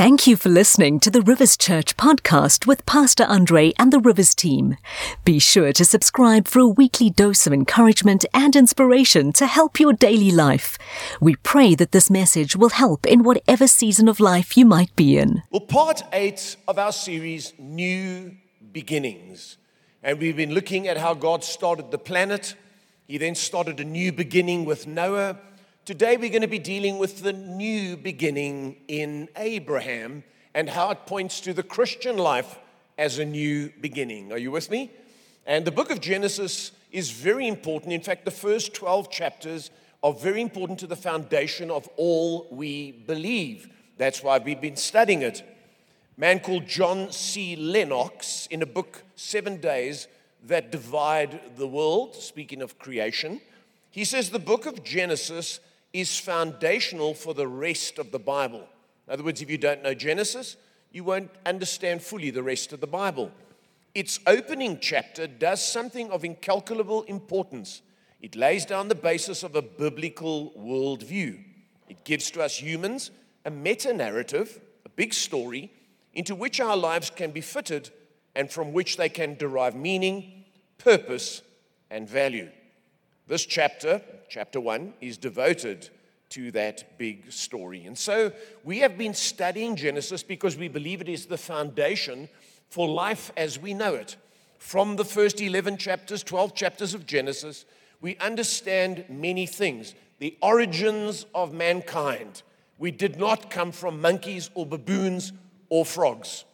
Thank you for listening to the Rivers Church podcast with Pastor Andre and the Rivers team. Be sure to subscribe for a weekly dose of encouragement and inspiration to help your daily life. We pray that this message will help in whatever season of life you might be in. Well, part eight of our series, New Beginnings. And we've been looking at how God started the planet. He then started a new beginning with Noah. Today, we're going to be dealing with the new beginning in Abraham and how it points to the Christian life as a new beginning. Are you with me? And the book of Genesis is very important. In fact, the first 12 chapters are very important to the foundation of all we believe. That's why we've been studying it. A man called John C. Lennox, in a book, Seven Days That Divide the World, speaking of creation, he says the book of Genesis is foundational for the rest of the Bible. In other words, if you don't know Genesis, you won't understand fully the rest of the Bible. Its opening chapter does something of incalculable importance. It lays down the basis of a biblical worldview. It gives to us humans a meta narrative, a big story, into which our lives can be fitted and from which they can derive meaning, purpose, and value. This chapter, chapter one, is devoted to that big story. And so we have been studying Genesis because we believe it is the foundation for life as we know it. From the first 11 chapters, 12 chapters of Genesis, we understand many things. The origins of mankind. We did not come from monkeys or baboons or frogs.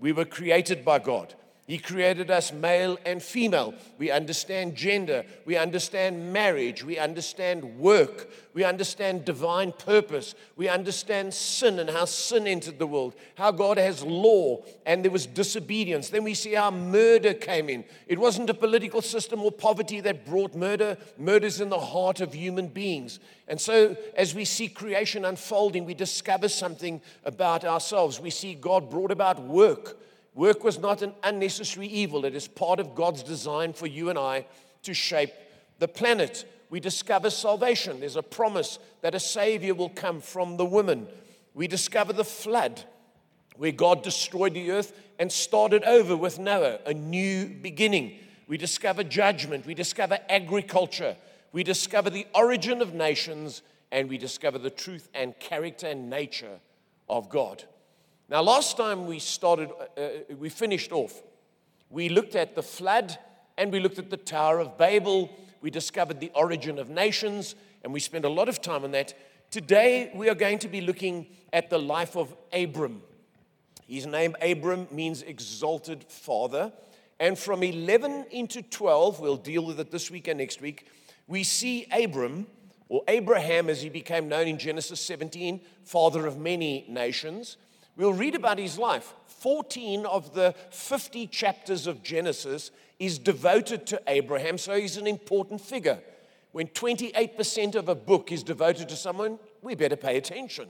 We were created by God. He created us male and female. We understand gender. We understand marriage. We understand work. We understand divine purpose. We understand sin and how sin entered the world, how God has law and there was disobedience. Then we see how murder came in. It wasn't a political system or poverty that brought murder, murder's in the heart of human beings. And so, as we see creation unfolding, we discover something about ourselves. We see God brought about work. Work was not an unnecessary evil. It is part of God's design for you and I to shape the planet. We discover salvation. There's a promise that a Savior will come from the woman. We discover the flood, where God destroyed the earth and started over with Noah, a new beginning. We discover judgment. We discover agriculture. We discover the origin of nations. And we discover the truth and character and nature of God. Now, last time we started, uh, uh, we finished off, we looked at the flood and we looked at the Tower of Babel. We discovered the origin of nations and we spent a lot of time on that. Today, we are going to be looking at the life of Abram. His name, Abram, means exalted father. And from 11 into 12, we'll deal with it this week and next week, we see Abram, or Abraham as he became known in Genesis 17, father of many nations. We'll read about his life. 14 of the 50 chapters of Genesis is devoted to Abraham, so he's an important figure. When 28% of a book is devoted to someone, we better pay attention.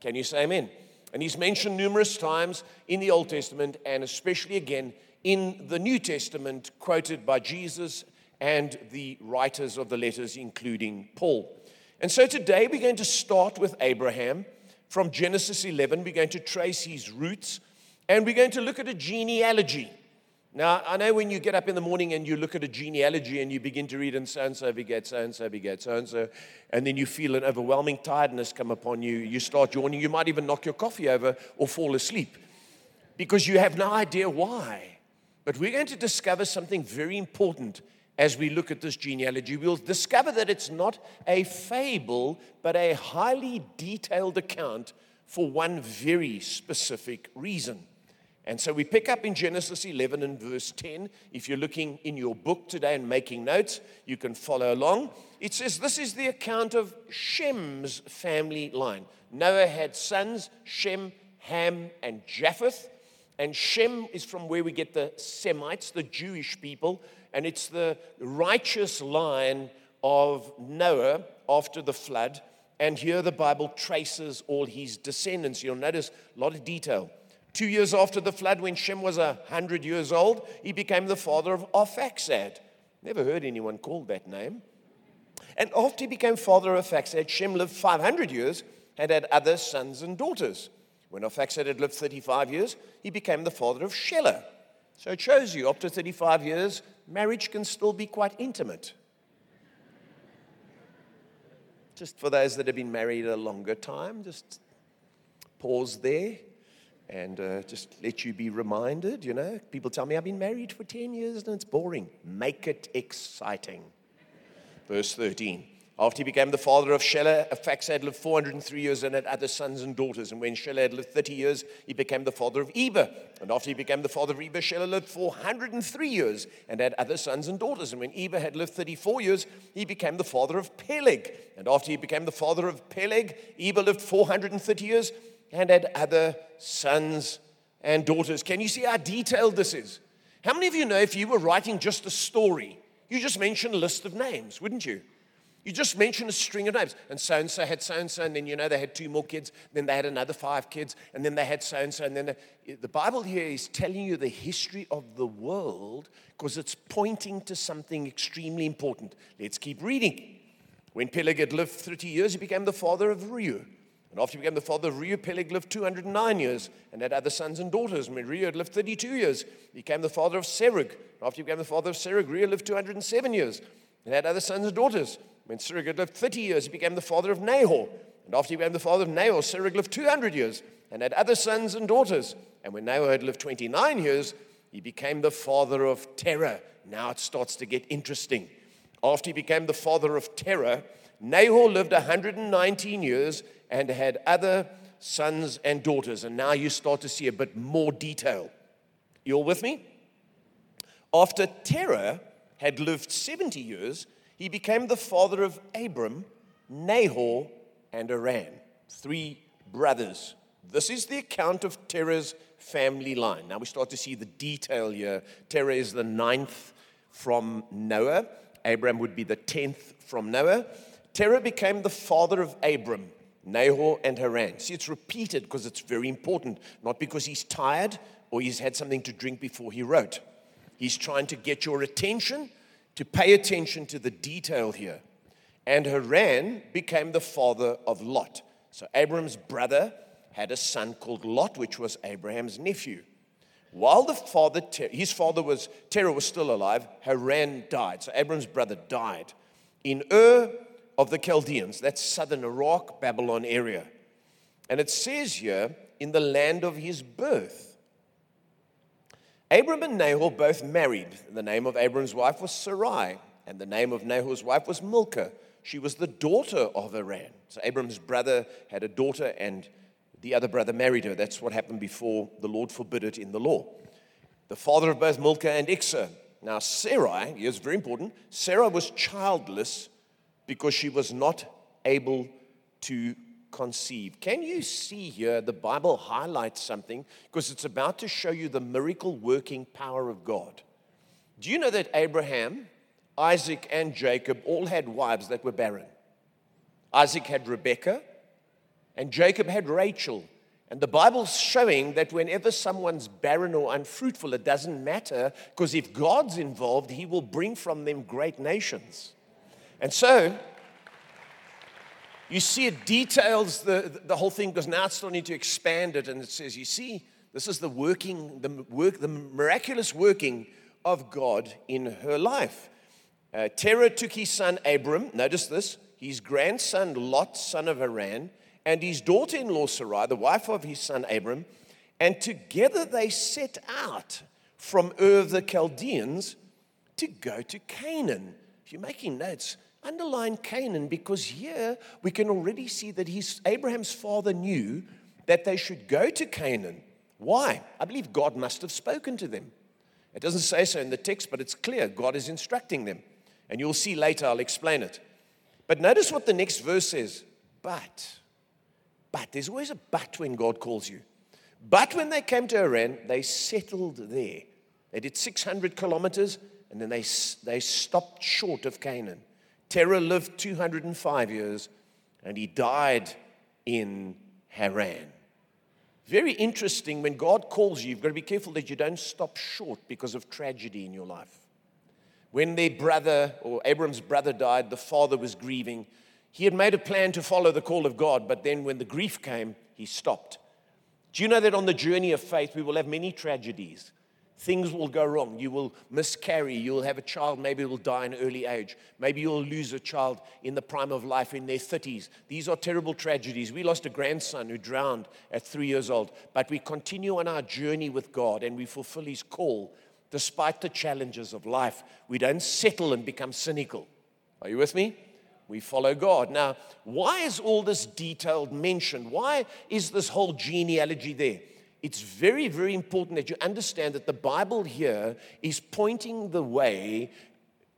Can you say amen? And he's mentioned numerous times in the Old Testament and especially again in the New Testament, quoted by Jesus and the writers of the letters, including Paul. And so today we're going to start with Abraham from Genesis 11. We're going to trace his roots and we're going to look at a genealogy. Now, I know when you get up in the morning and you look at a genealogy and you begin to read, and so and so begat so and so begat so and so, and then you feel an overwhelming tiredness come upon you, you start yawning, you might even knock your coffee over or fall asleep because you have no idea why. But we're going to discover something very important as we look at this genealogy, we'll discover that it's not a fable, but a highly detailed account for one very specific reason. And so we pick up in Genesis 11 and verse 10. If you're looking in your book today and making notes, you can follow along. It says, This is the account of Shem's family line. Noah had sons, Shem, Ham, and Japheth. And Shem is from where we get the Semites, the Jewish people and it's the righteous line of Noah after the flood. And here the Bible traces all his descendants. You'll notice a lot of detail. Two years after the flood, when Shem was a hundred years old, he became the father of Arphaxad. Never heard anyone called that name. And after he became father of Arphaxad, Shem lived 500 years and had other sons and daughters. When Arphaxad had lived 35 years, he became the father of Shelah. So it shows you, after 35 years, marriage can still be quite intimate. Just for those that have been married a longer time, just pause there and uh, just let you be reminded. You know, people tell me I've been married for 10 years and it's boring. Make it exciting. Verse 13. After he became the father of Shelah, Arphaxad lived 403 years and had other sons and daughters. And when Shelah had lived 30 years, he became the father of Eber. And after he became the father of Eber, Shelah lived 403 years and had other sons and daughters. And when Eber had lived 34 years, he became the father of Peleg. And after he became the father of Peleg, Eber lived 430 years and had other sons and daughters. Can you see how detailed this is? How many of you know if you were writing just a story, you just mention a list of names, wouldn't you? You just mention a string of names. And so and so had so and so, and then you know they had two more kids, then they had another five kids, and then they had so and so. And then the, the Bible here is telling you the history of the world because it's pointing to something extremely important. Let's keep reading. When Peleg had lived 30 years, he became the father of Reu. And after he became the father of Reu, Peleg lived 209 years and had other sons and daughters. And Reu had lived 32 years, he became the father of Serug. And after he became the father of Serug, Reu lived 207 years and had other sons and daughters. When Serug lived 30 years, he became the father of Nahor. And after he became the father of Nahor, Serug lived 200 years and had other sons and daughters. And when Nahor had lived 29 years, he became the father of Terah. Now it starts to get interesting. After he became the father of Terah, Nahor lived 119 years and had other sons and daughters. And now you start to see a bit more detail. You all with me? After Terah had lived 70 years, he became the father of Abram, Nahor, and Haran, three brothers. This is the account of Terah's family line. Now we start to see the detail here. Terah is the ninth from Noah. Abram would be the tenth from Noah. Terah became the father of Abram, Nahor, and Haran. See, it's repeated because it's very important, not because he's tired or he's had something to drink before he wrote. He's trying to get your attention to pay attention to the detail here. And Haran became the father of Lot. So Abram's brother had a son called Lot, which was Abraham's nephew. While the father, his father was, Terah was still alive, Haran died. So Abram's brother died in Ur of the Chaldeans. That's southern Iraq, Babylon area. And it says here, in the land of his birth. Abram and Nahor both married. The name of Abram's wife was Sarai, and the name of Nahor's wife was Milcah. She was the daughter of Haran. So Abram's brother had a daughter, and the other brother married her. That's what happened before the Lord forbid it in the law. The father of both Milcah and Iscah. Now, Sarai, here's very important Sarah was childless because she was not able to conceive. Can you see here the Bible highlights something because it's about to show you the miracle working power of God. Do you know that Abraham, Isaac, and Jacob all had wives that were barren? Isaac had Rebekah, and Jacob had Rachel. And the Bible's showing that whenever someone's barren or unfruitful, it doesn't matter because if God's involved, He will bring from them great nations. And so, you see, it details the, the whole thing because now it's starting to expand it, and it says, You see, this is the working, the work, the miraculous working of God in her life. Uh, Terah took his son Abram, notice this, his grandson Lot, son of Haran, and his daughter in law Sarai, the wife of his son Abram, and together they set out from Ur of the Chaldeans to go to Canaan. If you're making notes, underline Canaan because here we can already see that his, Abraham's father knew that they should go to Canaan. Why? I believe God must have spoken to them. It doesn't say so in the text, but it's clear God is instructing them. And you'll see later, I'll explain it. But notice what the next verse says. But, but, there's always a but when God calls you. But when they came to Haran, they settled there. They did 600 kilometers and then they, they stopped short of Canaan. Terah lived 205 years and he died in Haran. Very interesting when God calls you, you've got to be careful that you don't stop short because of tragedy in your life. When their brother, or Abram's brother, died, the father was grieving. He had made a plan to follow the call of God, but then when the grief came, he stopped. Do you know that on the journey of faith, we will have many tragedies? Things will go wrong. You will miscarry. You will have a child, maybe will die in early age. Maybe you'll lose a child in the prime of life in their 30s. These are terrible tragedies. We lost a grandson who drowned at three years old, but we continue on our journey with God and we fulfill his call despite the challenges of life. We don't settle and become cynical. Are you with me? We follow God. Now, why is all this detailed mentioned? Why is this whole genealogy there? It's very, very important that you understand that the Bible here is pointing the way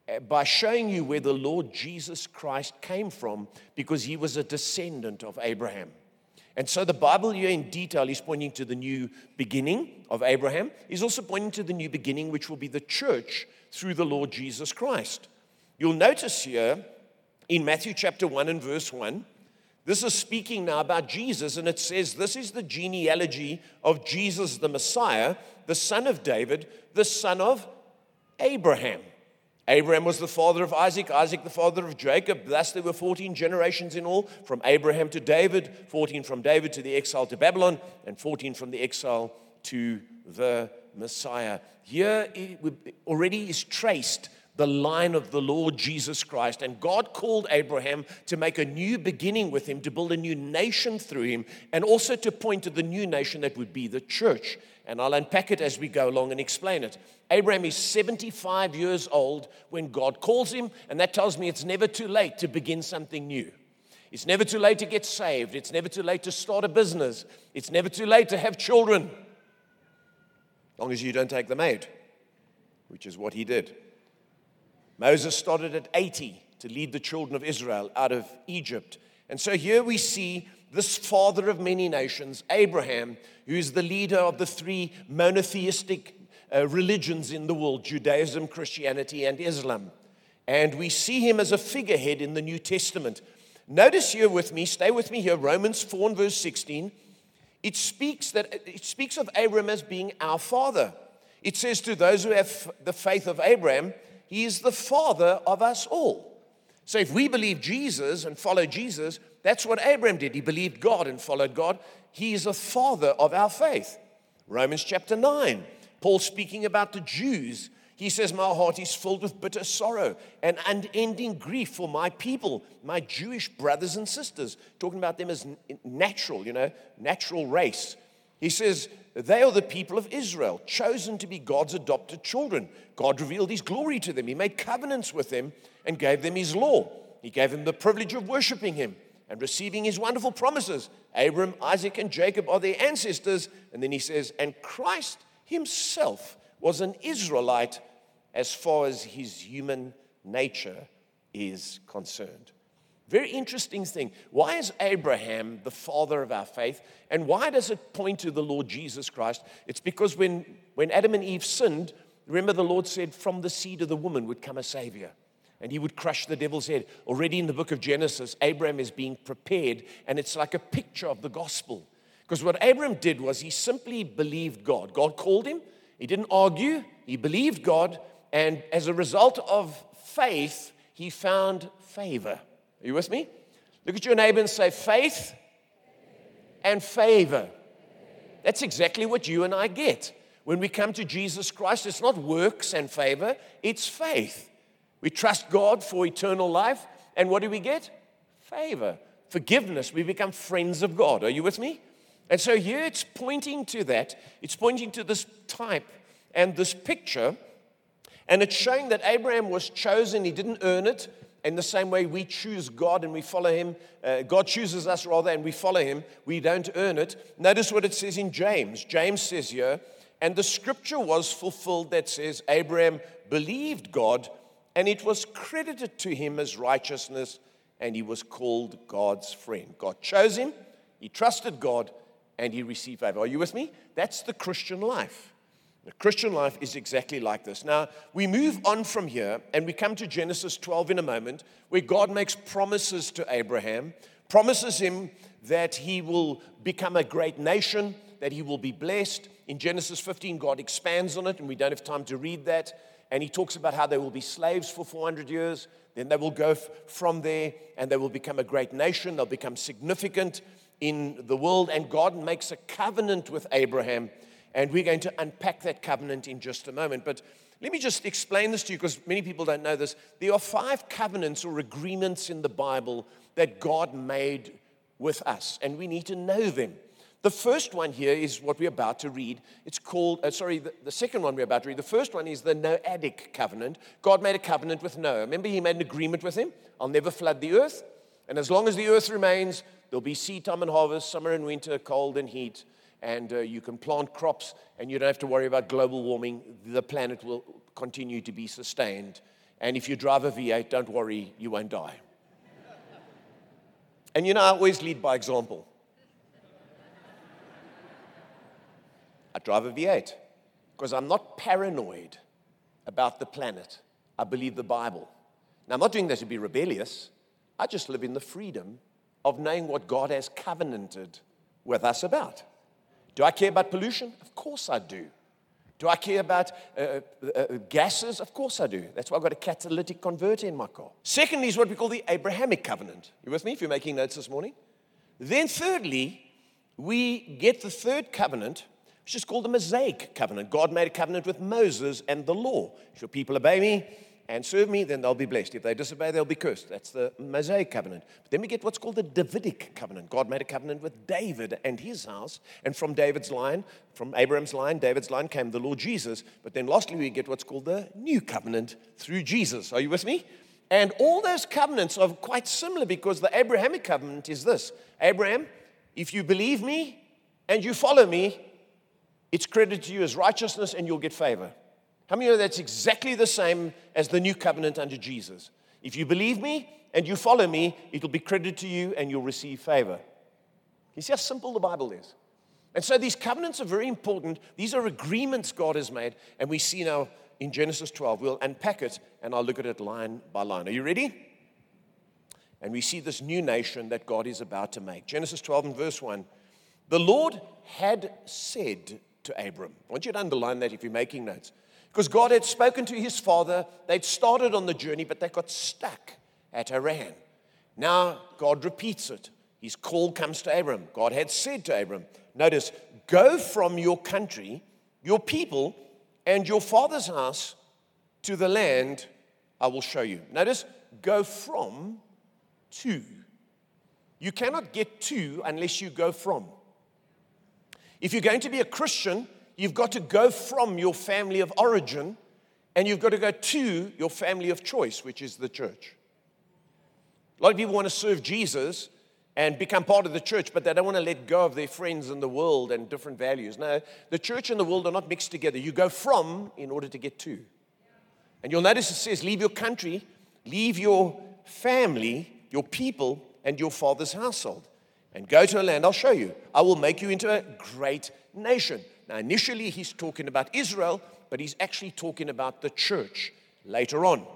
uh, by showing you where the Lord Jesus Christ came from because he was a descendant of Abraham. And so the Bible here in detail is pointing to the new beginning of Abraham. He's also pointing to the new beginning, which will be the church through the Lord Jesus Christ. You'll notice here in Matthew chapter 1 and verse 1. This is speaking now about Jesus, and it says, This is the genealogy of Jesus the Messiah, the son of David, the son of Abraham. Abraham was the father of Isaac, Isaac the father of Jacob. Thus, there were 14 generations in all, from Abraham to David, 14 from David to the exile to Babylon, and 14 from the exile to the Messiah. Here it already is traced the line of the Lord Jesus Christ. And God called Abraham to make a new beginning with him, to build a new nation through him, and also to point to the new nation that would be the church. And I'll unpack it as we go along and explain it. Abraham is 75 years old when God calls him, and that tells me it's never too late to begin something new. It's never too late to get saved. It's never too late to start a business. It's never too late to have children, as long as you don't take them out, which is what he did. Moses started at 80 to lead the children of Israel out of Egypt. And so here we see this father of many nations, Abraham, who is the leader of the three monotheistic uh, religions in the world Judaism, Christianity, and Islam. And we see him as a figurehead in the New Testament. Notice here with me, stay with me here, Romans 4 and verse 16. It speaks, that, it speaks of Abraham as being our father. It says to those who have the faith of Abraham, he is the father of us all. So if we believe Jesus and follow Jesus, that's what Abraham did. He believed God and followed God. He is a father of our faith. Romans chapter 9, Paul speaking about the Jews. He says, My heart is filled with bitter sorrow and unending grief for my people, my Jewish brothers and sisters. Talking about them as natural, you know, natural race. He says, They are the people of Israel, chosen to be God's adopted children. God revealed his glory to them. He made covenants with them and gave them his law. He gave them the privilege of worshiping him and receiving his wonderful promises. Abram, Isaac, and Jacob are their ancestors. And then he says, And Christ himself was an Israelite as far as his human nature is concerned. Very interesting thing. Why is Abraham the father of our faith? And why does it point to the Lord Jesus Christ? It's because when, when Adam and Eve sinned, remember the Lord said, From the seed of the woman would come a savior. And he would crush the devil's head. Already in the book of Genesis, Abraham is being prepared, and it's like a picture of the gospel. Because what Abraham did was he simply believed God. God called him, he didn't argue, he believed God, and as a result of faith, he found favor. Are you with me? Look at your neighbor and say, faith and favor. That's exactly what you and I get. When we come to Jesus Christ, it's not works and favor, it's faith. We trust God for eternal life, and what do we get? Favor, forgiveness. We become friends of God. Are you with me? And so here it's pointing to that. It's pointing to this type and this picture, and it's showing that Abraham was chosen, he didn't earn it, in the same way we choose God and we follow Him, uh, God chooses us rather and we follow Him, we don't earn it. Notice what it says in James. James says here, and the scripture was fulfilled that says, Abraham believed God and it was credited to him as righteousness and he was called God's friend. God chose him, he trusted God, and he received favor. Are you with me? That's the Christian life. The Christian life is exactly like this. Now, we move on from here and we come to Genesis 12 in a moment, where God makes promises to Abraham, promises him that he will become a great nation, that he will be blessed. In Genesis 15, God expands on it, and we don't have time to read that. And he talks about how they will be slaves for 400 years, then they will go from there and they will become a great nation, they'll become significant. in the world, and God makes a covenant with Abraham. And we're going to unpack that covenant in just a moment. But let me just explain this to you because many people don't know this. There are five covenants or agreements in the Bible that God made with us, and we need to know them. The first one here is what we're about to read. It's called, uh, sorry, the, the, second one we're about to read. The first one is the Noahic covenant. God made a covenant with Noah. Remember, he made an agreement with him I'll never flood the earth. And as long as the earth remains, there'll be seed time and harvest, summer and winter, cold and heat. And uh, you can plant crops and you don't have to worry about global warming. The planet will continue to be sustained. And if you drive a V8, don't worry, you won't die. and you know, I always lead by example. I drive a V8 because I'm not paranoid about the planet. I believe the Bible. Now, I'm not doing that to be rebellious. I just live in the freedom of knowing what God has covenanted with us about. Do I care about pollution? Of course I do. Do I care about uh, uh, uh, gases? Of course I do. That's why I've got a catalytic converter in my car. Secondly, is what we call the Abrahamic covenant. You with me if you're making notes this morning? Then, thirdly, we get the third covenant, which is called the Mosaic covenant. God made a covenant with Moses and the law. Your people obey me, and serve me, then they'll be blessed. If they disobey, they'll be cursed. That's the Mosaic covenant. But then we get what's called the Davidic covenant. God made a covenant with David and his house. And from David's line, from Abraham's line, David's line came the Lord Jesus. But then lastly, we get what's called the New covenant through Jesus. Are you with me? And all those covenants are quite similar because the Abrahamic covenant is this Abraham, if you believe me and you follow me, it's credited to you as righteousness and you'll get favor. How many know that's exactly the same as the new covenant under Jesus? If you believe me and you follow me, it'll be credited to you and you'll receive favor. You see how simple the Bible is? And so these covenants are very important. These are agreements God has made, and we see now in Genesis 12. We'll unpack it and I'll look at it line by line. Are you ready? And we see this new nation that God is about to make. Genesis 12 and verse 1. The Lord had said to Abram, I want you to underline that if you're making notes. Because God had spoken to his father. They'd started on the journey, but they got stuck at Haran. Now God repeats it. His call comes to Abram. God had said to Abram, Notice, go from your country, your people, and your father's house to the land I will show you. Notice, go from to. You cannot get to unless you go from. If you're going to be a Christian, You've got to go from your family of origin and you've got to go to your family of choice, which is the church. A lot of people want to serve Jesus and become part of the church, but they don't want to let go of their friends in the world and different values. No, the church and the world are not mixed together. You go from in order to get to. And you'll notice it says, leave your country, leave your family, your people, and your father's household, and go to a land I'll show you. I will make you into a great nation. Now, initially, he's talking about Israel, but he's actually talking about the church later on.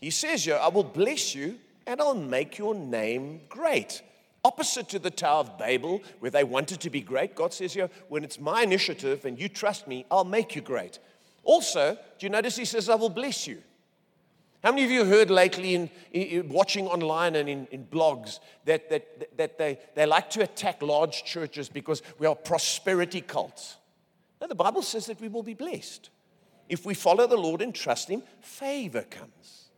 He says here, I will bless you and I'll make your name great. Opposite to the Tower of Babel, where they wanted to be great, God says here, when it's my initiative and you trust me, I'll make you great. Also, do you notice he says, I will bless you? How many of you heard lately in, in watching online and in, in blogs that, that, that they, they like to attack large churches because we are prosperity cults? No, the Bible says that we will be blessed. If we follow the Lord and trust Him, favor comes.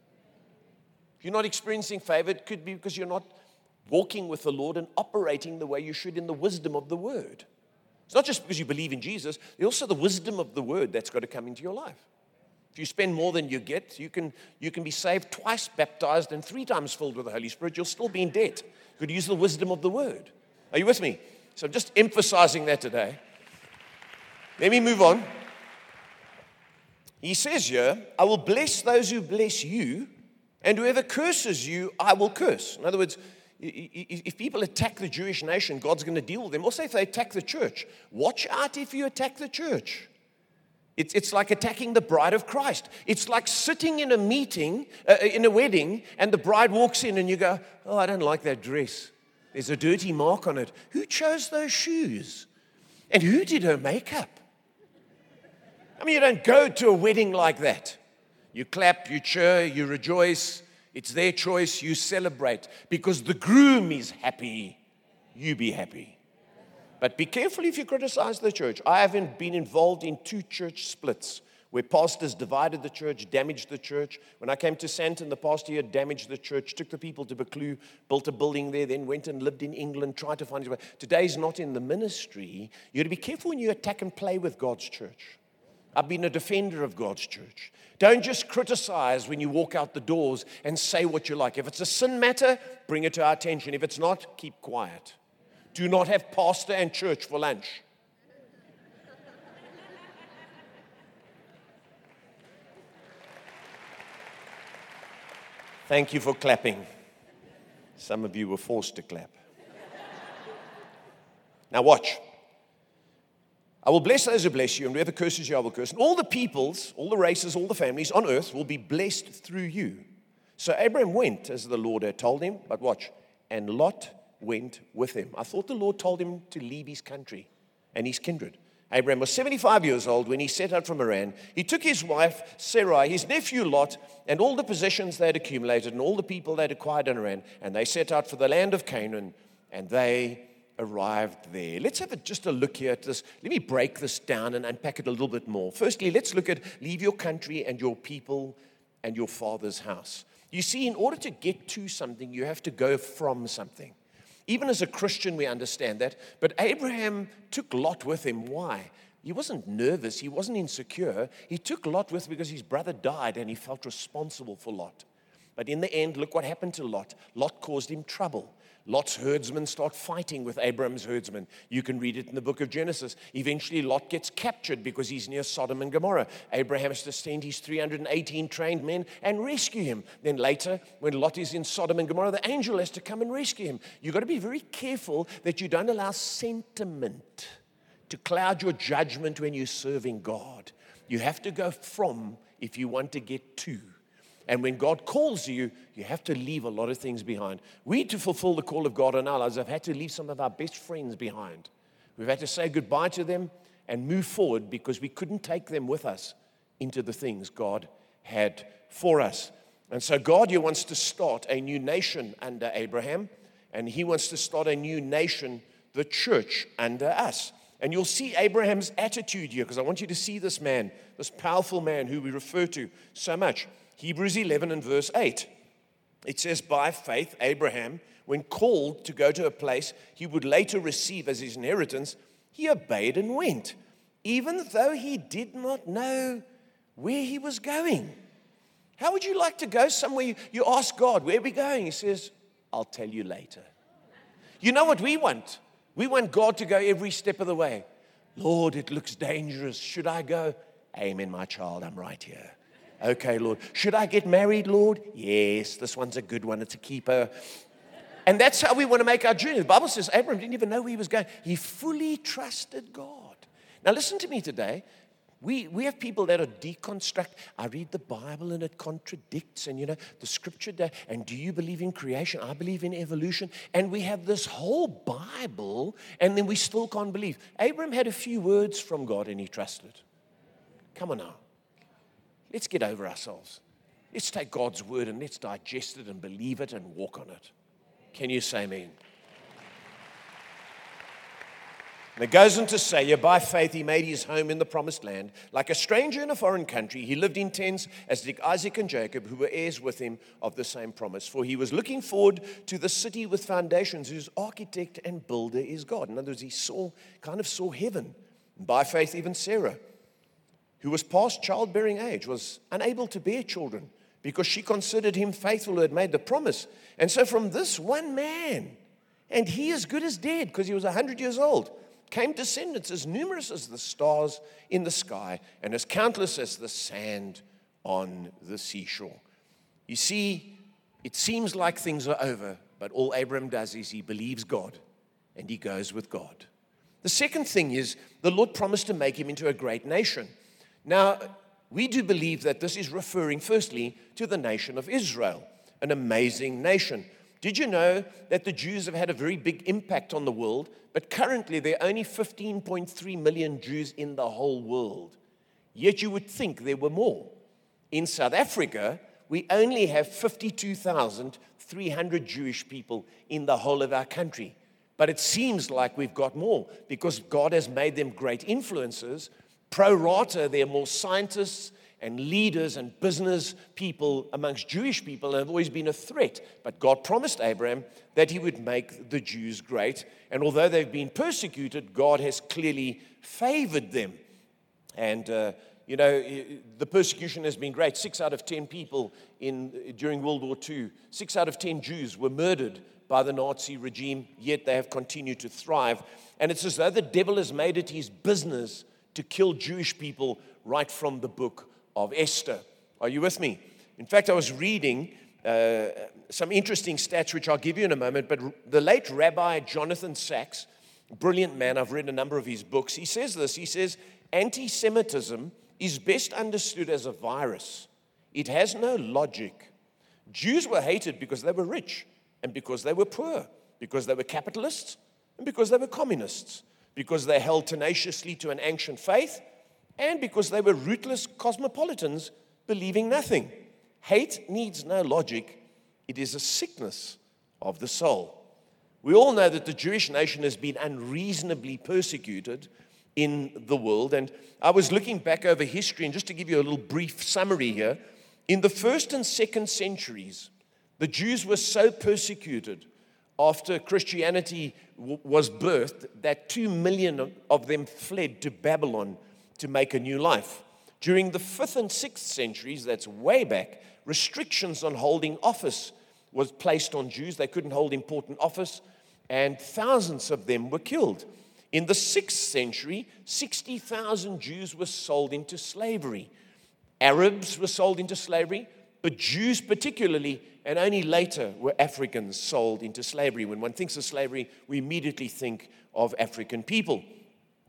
If you're not experiencing favor, it could be because you're not walking with the Lord and operating the way you should in the wisdom of the Word. It's not just because you believe in Jesus, there's also the wisdom of the Word that's got to come into your life. If you spend more than you get, you can, you can be saved twice, baptized, and three times filled with the Holy Spirit. You'll still be in debt. You could use the wisdom of the Word. Are you with me? So I'm just emphasizing that today. Let me move on. He says here, I will bless those who bless you, and whoever curses you, I will curse. In other words, if people attack the Jewish nation, God's going to deal with them. Also, if they attack the church, watch out if you attack the church. It's, it's like attacking the bride of Christ. It's like sitting in a meeting, uh, in a wedding, and the bride walks in and you go, Oh, I don't like that dress. There's a dirty mark on it. Who chose those shoes? And who did her makeup? I mean, you don't go to a wedding like that. You clap, you cheer, you rejoice. It's their choice, you celebrate because the groom is happy you be happy. But be careful if you criticize the church. I haven't been involved in two church splits where pastors divided the church, damaged the church. When I came to Sandton, the pastor here damaged the church, took the people to Buccleuch, built a building there, then went and lived in England, tried to find his way. Today's not in the ministry. You got to be careful when you attack and play with God's church. I've been a defender of God's church. Don't just criticize when you walk out the doors and say what you like. If it's a sin matter, bring it to our attention. If it's not, keep quiet. Do not have pastor and church for lunch. Thank you for clapping. Some of you were forced to clap. Now, watch. I will bless those who bless you, and whoever curses you, I will curse. And all the peoples, all the races, all the families on earth will be blessed through you. So Abraham went as the Lord had told him, but watch, and Lot went with him. I thought the Lord told him to leave his country and his kindred. Abraham was 75 years old when he set out from Haran. He took his wife Sarai, his nephew Lot, and all the possessions they had accumulated and all the people they had acquired in Haran, and they set out for the land of Canaan, and they arrived there. Let's have a, just a look here at this. Let me break this down and unpack it a little bit more. Firstly, let's look at leave your country and your people and your father's house. You see, in order to get to something, you have to go from something. Even as a Christian, we understand that. But Abraham took Lot with him. Why? He wasn't nervous, he wasn't insecure. He took Lot with because his brother died and he felt responsible for Lot. But in the end, look what happened to Lot. Lot caused him trouble. Lot's herdsmen start fighting with Abram's herdsmen. You can read it in the book of Genesis. Eventually, Lot gets captured because he's near Sodom and Gomorrah. Abraham has to send his 318 trained men and rescue him. Then later, when Lot is in Sodom and Gomorrah, the angel has to come and rescue him. You've got to be very careful that you don't allow sentiment to cloud your judgment when you're serving God. You have to go from if you want to get to. And when God calls you, you have to leave a lot of things behind. We, to fulfill the call of God in our lives, have had to leave some of our best friends behind. We've had to say goodbye to them and move forward because we couldn't take them with us into the things God had for us. And so, God here wants to start a new nation under Abraham, and He wants to start a new nation, the church, under us. And you'll see Abraham's attitude here because I want you to see this man, this powerful man who we refer to so much. Hebrews 11 and verse 8. It says, By faith, Abraham, when called to go to a place he would later receive as his inheritance, he obeyed and went, even though he did not know where he was going. How would you like to go somewhere? You, ask God, Where are we going? He says, I'll tell you later. You know what we want? We want God to go every step of the way. Lord, it looks dangerous. Should I go? Amen, my child, I'm right here. Okay, Lord. Should I get married, Lord? Yes, this one's a good one. It's a keeper. And that's how we want to make our journey. The Bible says Abraham didn't even know where he was going, he fully trusted God. Now, listen to me today. We, we have people that are deconstruct. I read the Bible and it contradicts, and you know, the scripture. That, and do you believe in creation? I believe in evolution. And we have this whole Bible, and then we still can't believe. Abraham had a few words from God and he trusted. Come on now. Let's get over ourselves. Let's take God's word and let's digest it and believe it and walk on it. Can you say amen? And it goes on to say, by faith he made his home in the promised land. Like a stranger in a foreign country, he lived in tents as did Isaac and Jacob, who were heirs with him of the same promise. For he was looking forward to the city with foundations, whose architect and builder is God. In other words, he saw, kind of saw heaven. And by faith, even Sarah who was past childbearing age, was unable to bear children because she considered him faithful who had made the promise. And so, from this one man, and he as good as dead because he was 100 years old, came descendants as numerous as the stars in the sky and as countless as the sand on the seashore. You see, it seems like things are over, but all Abram does is he believes God and he goes with God. The second thing is the Lord promised to make him into a great nation. Now, we do believe that this is referring, firstly, to the nation of Israel, an amazing nation. Did you know that the Jews have had a very big impact on the world, but currently there are only 15.3 million Jews in the whole world? Yet you would think there were more. In South Africa, we only have 52,300 Jewish people in the whole of our country. But it seems like we've got more because God has made them great influences. Pro rata, they're more scientists and leaders and business people amongst Jewish people have always been a threat. But God promised Abraham that he would make the Jews great. And although they've been persecuted, God has clearly favored them. And, uh, you know, the persecution has been great. Six out of 10 people in, during World War II, six out of 10 Jews were murdered by the Nazi regime, yet they have continued to thrive. And it's as though the devil has made it his business to kill Jewish people right from the book of Esther. Are you with me? In fact, I was reading uh, some interesting stats, which I'll give you in a moment, but the late Rabbi Jonathan Sacks, brilliant man, I've read a number of his books, he says this he says, anti Semitism is best understood as a virus, it has no logic. Jews were hated because they were rich and because they were poor, because they were capitalists and because they were communists, because they held tenaciously to an ancient faith and because they were rootless cosmopolitans believing nothing. Hate needs no logic, it is a sickness of the soul. We all know that the Jewish nation has been unreasonably persecuted in the world. And I was looking back over history, and just to give you a little brief summary here, in the first and second centuries, the Jews were so persecuted after Christianity w- was birthed that two million of them fled to Babylon to make a new life. During the fifth and sixth centuries, that's way back, restrictions on holding office was placed on Jews. They couldn't hold important office, and thousands of them were killed. In the sixth century, 60,000 Jews were sold into slavery. Arabs were sold into slavery, but Jews particularly, and only later were Africans sold into slavery. When one thinks of slavery, we immediately think of African people.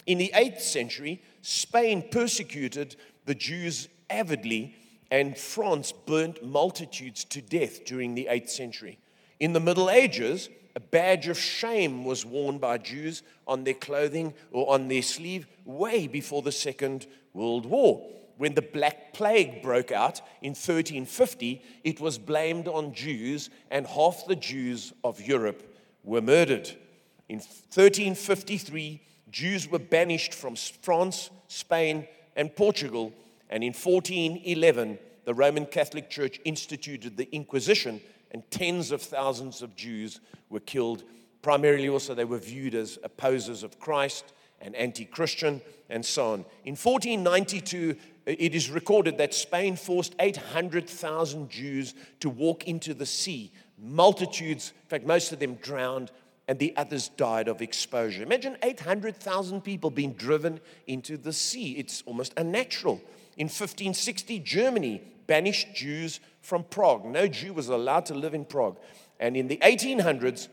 In the 8th century, Spain persecuted the Jews avidly, and France burnt multitudes to death during the 8th century. In the Middle Ages, a badge of shame was worn by Jews on their clothing or on their sleeve way before the Second World War when the Black Plague broke out in 1350, it was blamed on Jews, and half the Jews of Europe were murdered. In 1353, Jews were banished from France, Spain, and Portugal, and in 1411, the Roman Catholic Church instituted the Inquisition, and tens of thousands of Jews were killed. Primarily, also, they were viewed as opposers of Christ and anti Christian, and so on. In 1492, it is recorded that Spain forced 800,000 Jews to walk into the sea. Multitudes, in fact, most of them drowned, and the others died of exposure. Imagine 800,000 people being driven into the sea. It's almost unnatural. In 1560, Germany banished Jews from Prague. No Jew was allowed to live in Prague. And in the 1800s,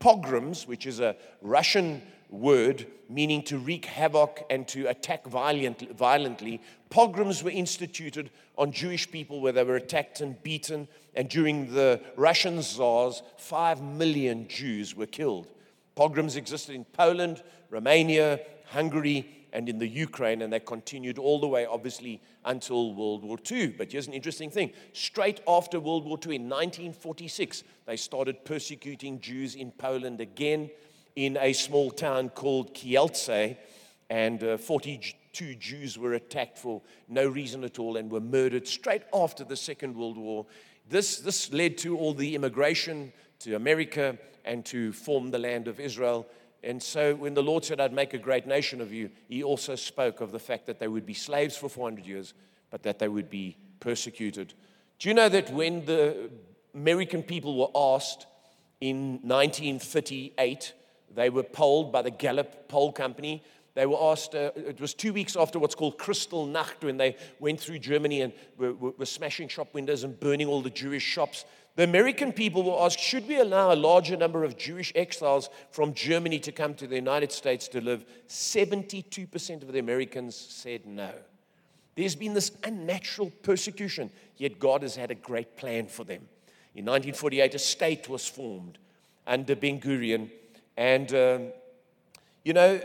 pogroms, which is a Russian word meaning to wreak havoc and to attack violent, violently. Pogroms were instituted on Jewish people where they were attacked and beaten. And during the Russian Tsars, five million Jews were killed. Pogroms existed in Poland, Romania, Hungary, and in the Ukraine, and they continued all the way, obviously, until World War II. But here's an interesting thing. Straight after World War II, in 1946, they started persecuting Jews in Poland again in a small town called Kielce, and uh, 42 Jews were attacked for no reason at all and were murdered straight after the Second World War. This, this led to all the immigration to America and to form the land of Israel. And so, when the Lord said, I'd make a great nation of you, He also spoke of the fact that they would be slaves for 400 years, but that they would be persecuted. Do you know that when the American people were asked in 1938 they were polled by the Gallup poll company. They were asked, uh, it was two weeks after what's called Kristallnacht when they went through Germany and were, were, were smashing shop windows and burning all the Jewish shops. The American people were asked, should we allow a larger number of Jewish exiles from Germany to come to the United States to live? 72% of the Americans said no. There's been this unnatural persecution, yet God has had a great plan for them. In 1948, a state was formed under Ben Gurion and, um, you know,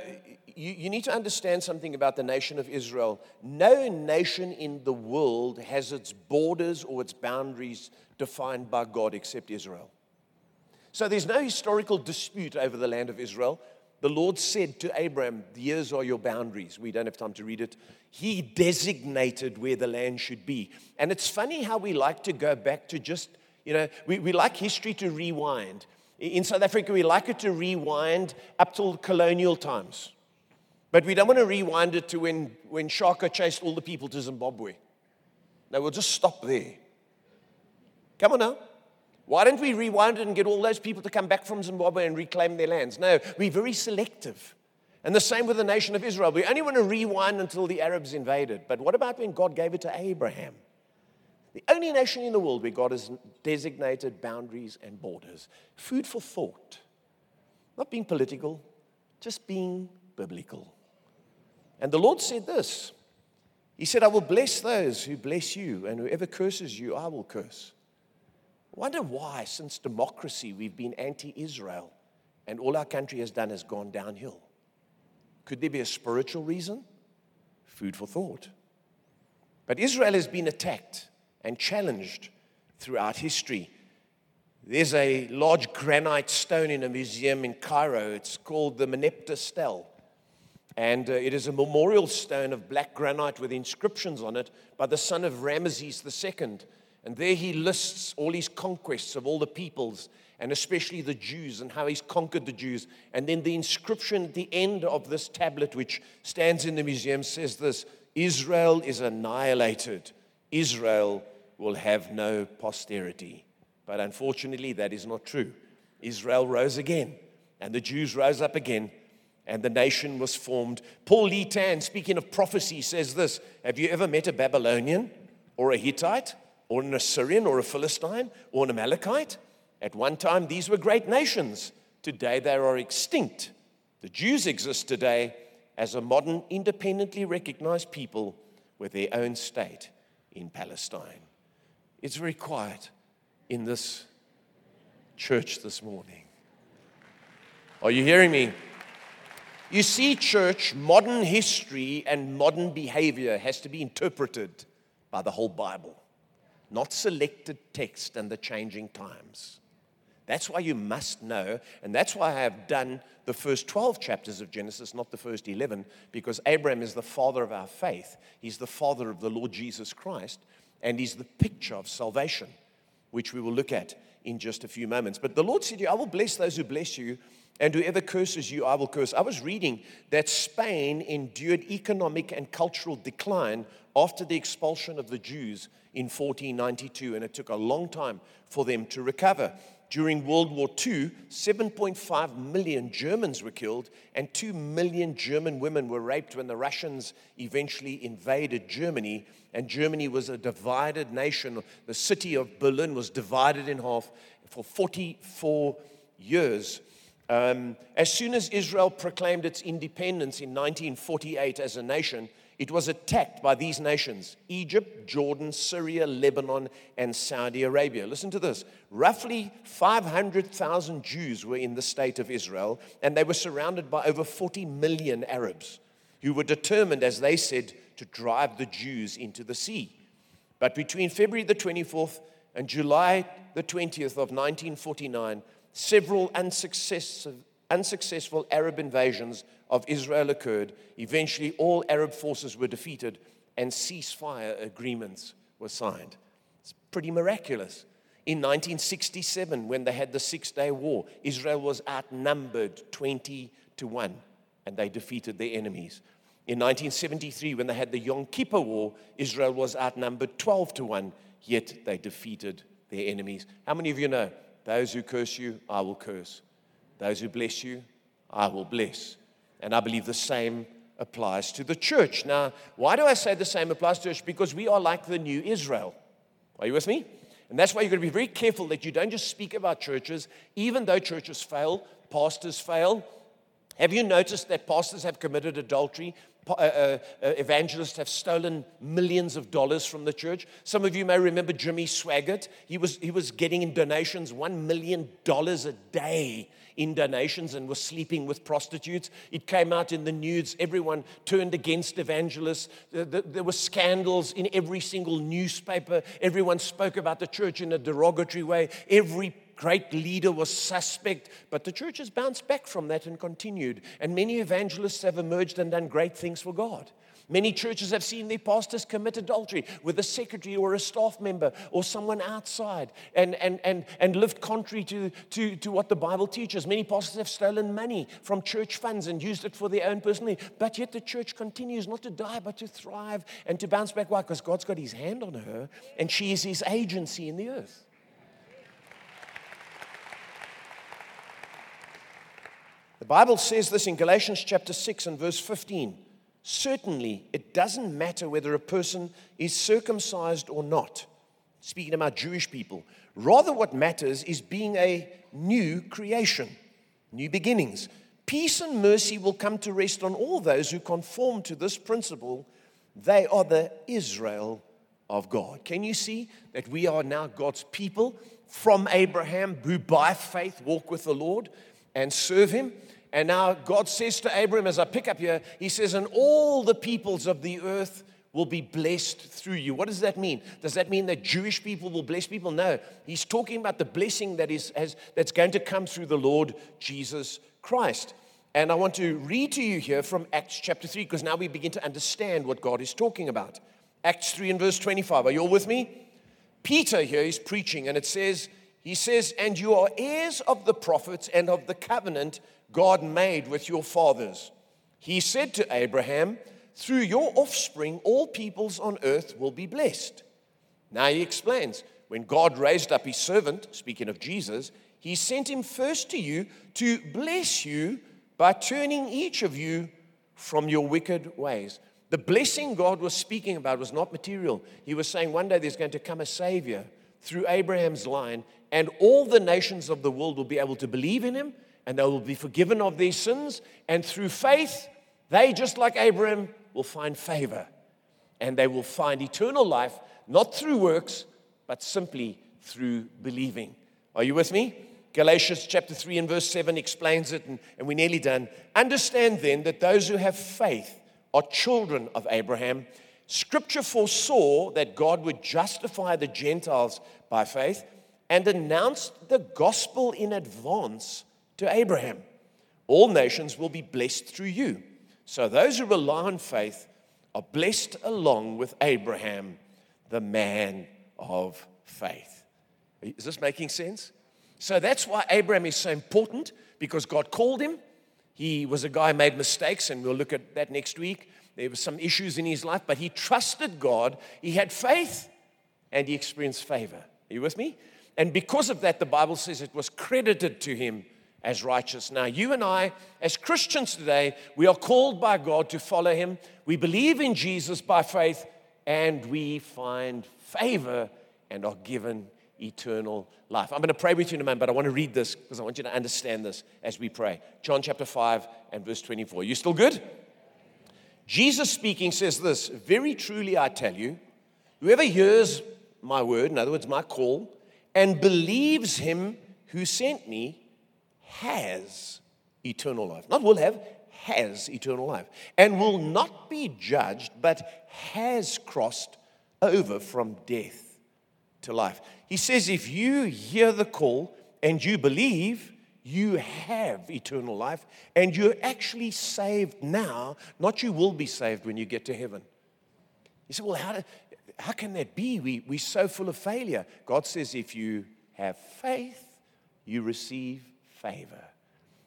you, you need to understand something about the nation of Israel. No nation in the world has its borders or its boundaries defined by God except Israel. So there's no historical dispute over the land of Israel. The Lord said to Abraham, Here's are your boundaries. We don't have time to read it. He designated where the land should be. And it's funny how we like to go back to just, you know, we, we like history to rewind. In South Africa, we like it to rewind up till colonial times. But we don't want to rewind it to when, when Shaka chased all the people to Zimbabwe. No, we'll just stop there. Come on now. Why don't we rewind it and get all those people to come back from Zimbabwe and reclaim their lands? No, we're very selective. And the same with the nation of Israel. We only want to rewind until the Arabs invaded. But what about when God gave it to Abraham? The only nation in the world where God has designated boundaries and borders. Food for thought. Not being political, just being biblical. And the Lord said this He said, I will bless those who bless you, and whoever curses you, I will curse. Wonder why, since democracy, we've been anti Israel and all our country has done has gone downhill. Could there be a spiritual reason? Food for thought. But Israel has been attacked and challenged throughout history. There's a large granite stone in a museum in Cairo. It's called the Merneptah Stele. And uh, it is a memorial stone of black granite with inscriptions on it by the son of Ramesses II. And there he lists all his conquests of all the peoples, and especially the Jews, and how he's conquered the Jews. And then the inscription at the end of this tablet, which stands in the museum, says this Israel is annihilated. Israel will have no posterity. But unfortunately, that is not true. Israel rose again, and the Jews rose up again, and the nation was formed. Paul Lee Tan, speaking of prophecy, says this Have you ever met a Babylonian or a Hittite? or an Assyrian or a Philistine or an Amalekite. At one time, these were great nations. Today, they are extinct. The Jews exist today as a modern, independently recognized people with their own state in Palestine. It's very quiet in this church this morning. Are you hearing me? You see, church, modern history and modern behavior has to be interpreted by the whole Bible not selected text and the changing times. That's why you must know, and that's why I have done the first 12 chapters of Genesis, not the first 11, because Abraham is the father of our faith. He's the father of the Lord Jesus Christ, and is the picture of salvation, which we will look at in just a few moments. But the Lord said you, I will bless those who bless you, and whoever curses you, I will curse. I was reading that Spain endured economic and cultural decline after the expulsion of the Jews in 1492, and it took a long time for them to recover. During World War II, 7.5 million Germans were killed, and 2 million German women were raped when the Russians eventually invaded Germany. And Germany was a divided nation. The city of Berlin was divided in half for 44 years. Um, as soon as Israel proclaimed its independence in 1948 as a nation, it was attacked by these nations Egypt, Jordan, Syria, Lebanon, and Saudi Arabia. Listen to this. Roughly 500,000 Jews were in the state of Israel, and they were surrounded by over 40 million Arabs who were determined, as they said, to drive the Jews into the sea. But between February the 24th and July the 20th of 1949, several unsuccessful, unsuccessful Arab invasions of Israel occurred. Eventually, all Arab forces were defeated and ceasefire agreements were signed. It's pretty miraculous. In 1967, when they had the Six Day War, Israel was outnumbered 20 to 1 and they defeated their enemies. In 1973, when they had the Yom Kippur War, Israel was outnumbered 12 to 1, yet they defeated their enemies. How many of you know? Those who curse you, I will curse. Those who bless you, I will bless. And I believe the same applies to the church. Now, why do I say the same applies to church? Because we are like the new Israel. Are you with me? And that's why you've got to be very careful that you don't just speak about churches, even though churches fail, pastors fail. Have you noticed that pastors have committed adultery? Uh, uh, uh, evangelists have stolen millions of dollars from the church. Some of you may remember Jimmy Swaggart. He was, he was getting in donations $1 million a day in donations and was sleeping with prostitutes. It came out in the news. Everyone turned against evangelists. There were scandals in every single newspaper. Everyone spoke about the church in a derogatory way. Every great leader was suspect, but the church has bounced back from that and continued. And many evangelists have emerged and done great things for God. Many churches have seen their pastors commit adultery with a secretary or a staff member or someone outside and, and, and, and lived contrary to, to, to what the Bible teaches. Many pastors have stolen money from church funds and used it for their own personally. But yet the church continues not to die, but to thrive and to bounce back. Why? Because God's got his hand on her and she is his agency in the earth. The Bible says this in Galatians chapter 6 and verse 15. Certainly, it doesn't matter whether a person is circumcised or not. Speaking about Jewish people, rather, what matters is being a new creation, new beginnings. Peace and mercy will come to rest on all those who conform to this principle. They are the Israel of God. Can you see that we are now God's people from Abraham who by faith walk with the Lord and serve Him? And now God says to Abram, as I pick up here, He says, And all the peoples of the earth will be blessed through you. What does that mean? Does that mean that Jewish people will bless people? No. He's talking about the blessing that is, has, that's going to come through the Lord Jesus Christ. And I want to read to you here from Acts chapter 3, because now we begin to understand what God is talking about. Acts 3 and verse 25. Are you all with me? Peter here is preaching, and it says, He says, And you are heirs of the prophets and of the covenant God made with your fathers. He said to Abraham, Through your offspring, all peoples on earth will be blessed. Now he explains when God raised up his servant, speaking of Jesus, he sent him first to you to bless you by turning each of you from your wicked ways. The blessing God was speaking about was not material. He was saying one day there's going to come a Savior through Abraham's line, and all the nations of the world will be able to believe in him and they will be forgiven of their sins. And through faith, they, just like Abraham, will find favor. And they will find eternal life, not through works, but simply through believing. Are you with me? Galatians chapter 3 and verse 7 explains it, and, and we're nearly done. Understand then that those who have faith are children of Abraham. Scripture foresaw that God would justify the Gentiles by faith and announced the gospel in advance to Abraham. All nations will be blessed through you. So those who rely on faith are blessed along with Abraham, the man of faith. Is this making sense? So that's why Abraham is so important because God called him. He was a guy who made mistakes, and we'll look at that next week. There were some issues in his life, but he trusted God. He had faith and he experienced favor. Are you with me? And because of that, the Bible says it was credited to him as righteous. Now, you and I, as Christians today, we are called by God to follow Him. We believe in Jesus by faith, and we find favor and are given eternal life. I'm going to pray with you in a moment, but I want to read this because I want you to understand this as we pray. John chapter 5 and verse 24. You still good? Jesus speaking says this Very truly I tell you, whoever hears my word, in other words, my call, and believes him who sent me, has eternal life. Not will have, has eternal life. And will not be judged, but has crossed over from death to life. He says, if you hear the call and you believe, you have eternal life and you're actually saved now, not you will be saved when you get to heaven. You say, well, how, do, how can that be? We, we're so full of failure. God says, if you have faith, you receive favor.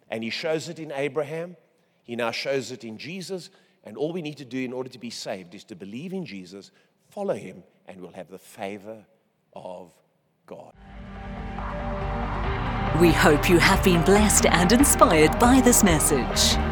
And he shows it in Abraham, he now shows it in Jesus. And all we need to do in order to be saved is to believe in Jesus, follow him, and we'll have the favor of God. We hope you have been blessed and inspired by this message.